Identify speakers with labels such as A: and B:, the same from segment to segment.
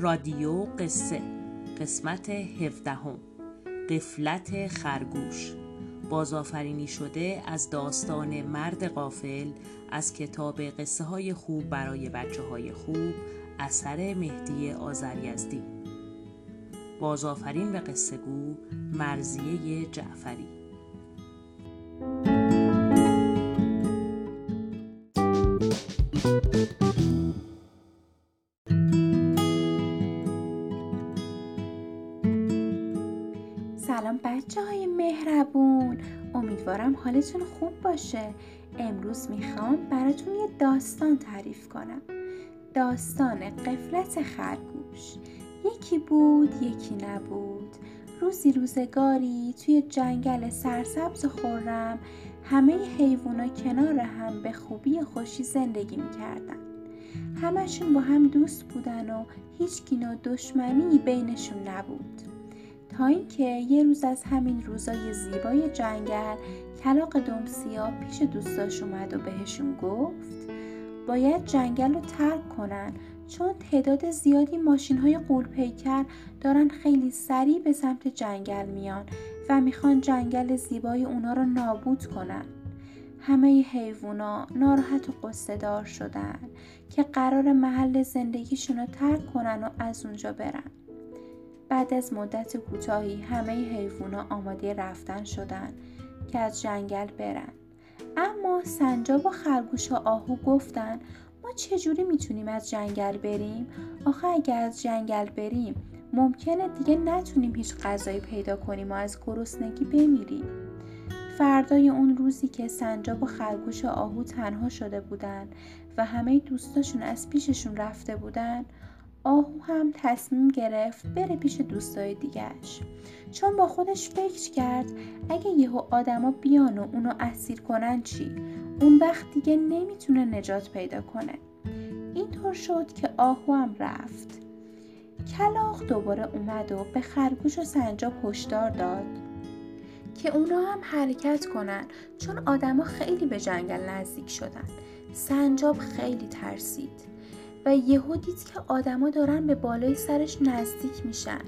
A: رادیو قصه قسمت هفدهم. قفلت خرگوش. بازآفرینی شده از داستان مرد قافل از کتاب قصه های خوب برای بچه های خوب اثر مهدی آزریزدی بازآفرین و قصه گو مرزیه جعفری.
B: سلام بچه های مهربون. امیدوارم حالتون خوب باشه. امروز می‌خوام براتون یه داستان تعریف کنم. داستان قفلت خرگوش. یکی بود یکی نبود. روزی روزگاری توی جنگل سرسبز خورم همه حیوونا کنار هم به خوبی خوشی زندگی می‌کردن. همشون با هم دوست بودن و هیچ و دشمنی بینشون نبود. اینکه یه روز از همین روزای زیبای جنگل کلاق دمسیا پیش دوستاش اومد و بهشون گفت باید جنگل رو ترک کنن چون تعداد زیادی ماشین های قول دارن خیلی سریع به سمت جنگل میان و می‌خوان جنگل زیبای اونا رو نابود کنن. همه حیوونا ناراحت و قصه دار شدن که قرار محل زندگیشون رو ترک کنن و از اونجا برن. بعد از مدت کوتاهی همه حیوونا آماده رفتن شدن که از جنگل برن. اما سنجاب و خرگوش و آهو گفتن ما چجوری می‌تونیم از جنگل بریم؟ آخه اگر از جنگل بریم ممکنه دیگه نتونیم هیچ غذایی پیدا کنیم و از گرسنگی بمیریم. فردای اون روزی که سنجاب و خرگوش و آهو تنها شده بودن و همه دوستاشون از پیششون رفته بودن آهو هم تصمیم گرفت بره پیش دوستای دیگهش چون با خودش فکر کرد اگه یهو آدما بیان و اونو اسیر کنن چی؟ اون وقت دیگه نمی‌تونه نجات پیدا کنه. اینطور شد که آهو هم رفت. کلاق دوباره اومد و به خرگوش و سنجاب هشدار داد که اونا هم حرکت کنن چون آدما خیلی به جنگل نزدیک شدن. سنجاب خیلی ترسید. و یهو دید که آدما دارن به بالای سرش نزدیک میشن.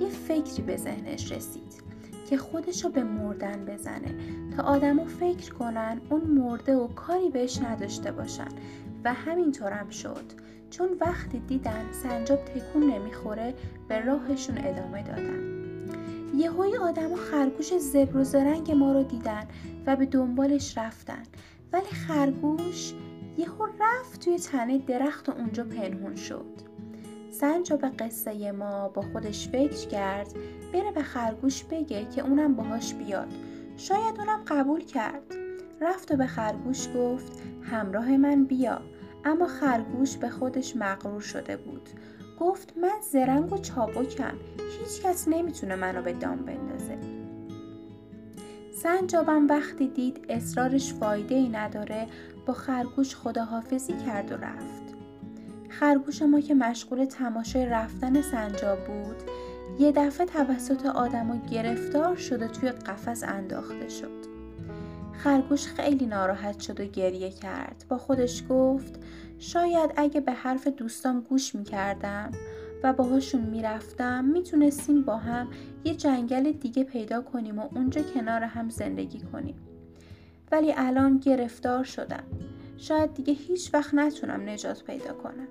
B: یه فکری به ذهنش رسید که خودشو به مردن بزنه. تا آدما فکر کنن اون مرده و کاری بهش نداشته باشن. و همینطورم شد. چون وقتی دیدن سنجاب تکون نمی‌خوره به راهشون ادامه دادن. یهوی آدما خرگوش زبر و زرنگ ما رو دیدن و به دنبالش رفتن. ولی خرگوش یهو رفت توی تنه درخت و اونجا پنهون شد. سنجا به قصه ما با خودش فکر کرد بره به خرگوش بگه که اونم باهاش بیاد. شاید اونم قبول کرد. رفت و به خرگوش گفت همراه من بیا. اما خرگوش به خودش مغرور شده بود. گفت من زرنگ و چابکم. هیچ کس نمی‌تونه منو به دام بندازه. سنجابم وقتی دید اصرارش فایده ای نداره با خرگوش خداحافظی کرد و رفت. خرگوش ما که مشغول تماشای رفتن سنجاب بود یه دفعه توسط آدما گرفتار شده توی قفس انداخته شد. خرگوش خیلی ناراحت شد و گریه کرد. با خودش گفت شاید اگه به حرف دوستام گوش می‌کردم و باهاشون می‌رفتم می‌تونستیم با هم یه جنگل دیگه پیدا کنیم و اونجا کنار هم زندگی کنیم. ولی الان گرفتار شدم. شاید دیگه هیچ وقت نتونم نجات پیدا کنم.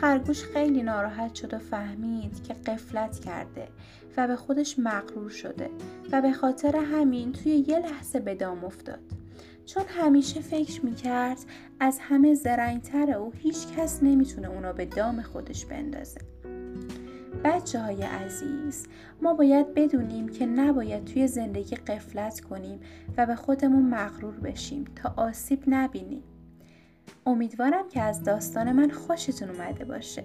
B: خرگوش خیلی ناراحت شد و فهمید که قفلت کرده و به خودش مغرور شده و به خاطر همین توی یه لحظه به دام افتاد. چون همیشه فکر می‌کرد از همه زرنگتره و هیچ کس نمی‌تونه اونو به دام خودش بندازه. بچه های عزیز ما باید بدونیم که نباید توی زندگی قفلت کنیم و به خودمون مغرور بشیم تا آسیب نبینیم. امیدوارم که از داستان من خوشتون اومده باشه.